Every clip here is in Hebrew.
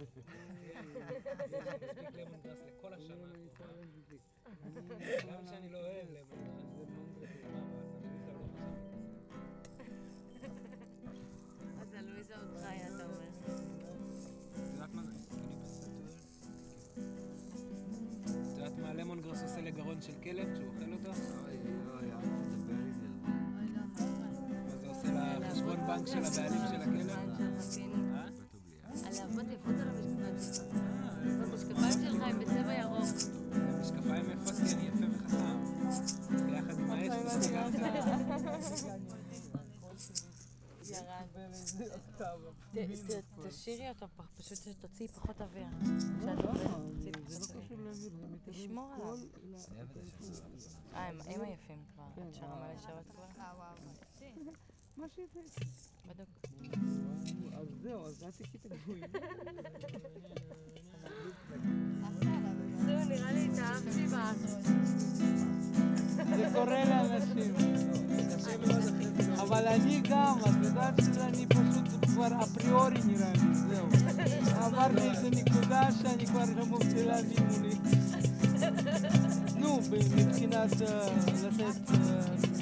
מספיק למונגרס לכל השנה. גם שאני לא אוהב למונגרס. אז הלואיזה עוד חיה, אתה אומר. את יודעת מה זה? מה למונגרס עושה לגרון של כלב כשהוא אוכל אותו? מה זה עושה לחשבון בנק של הבעלים של הכלב? ירד. תשאירי אותו, פשוט שתוציאי פחות אוויר. כשאת עובדת, תוציאי פחות אוויר. תשמור עליו. אה, הם עייפים כבר. את שרה מלא שעות כבר? מה שזה. בדיוק. אז זהו, אז אל תקחי את הגבוהים. זהו, נראה לי התאהבתי בה. אבל אני גם, את יודעת שאני פשוט כבר אפריורי נראה לי, זהו. עברתי איזה נקודה שאני כבר לא מבדילה מי מולי. נו, מבחינת אה, לתת... אה, אני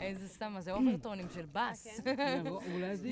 איזה סתם, זה אוברטונים של בס. אולי זה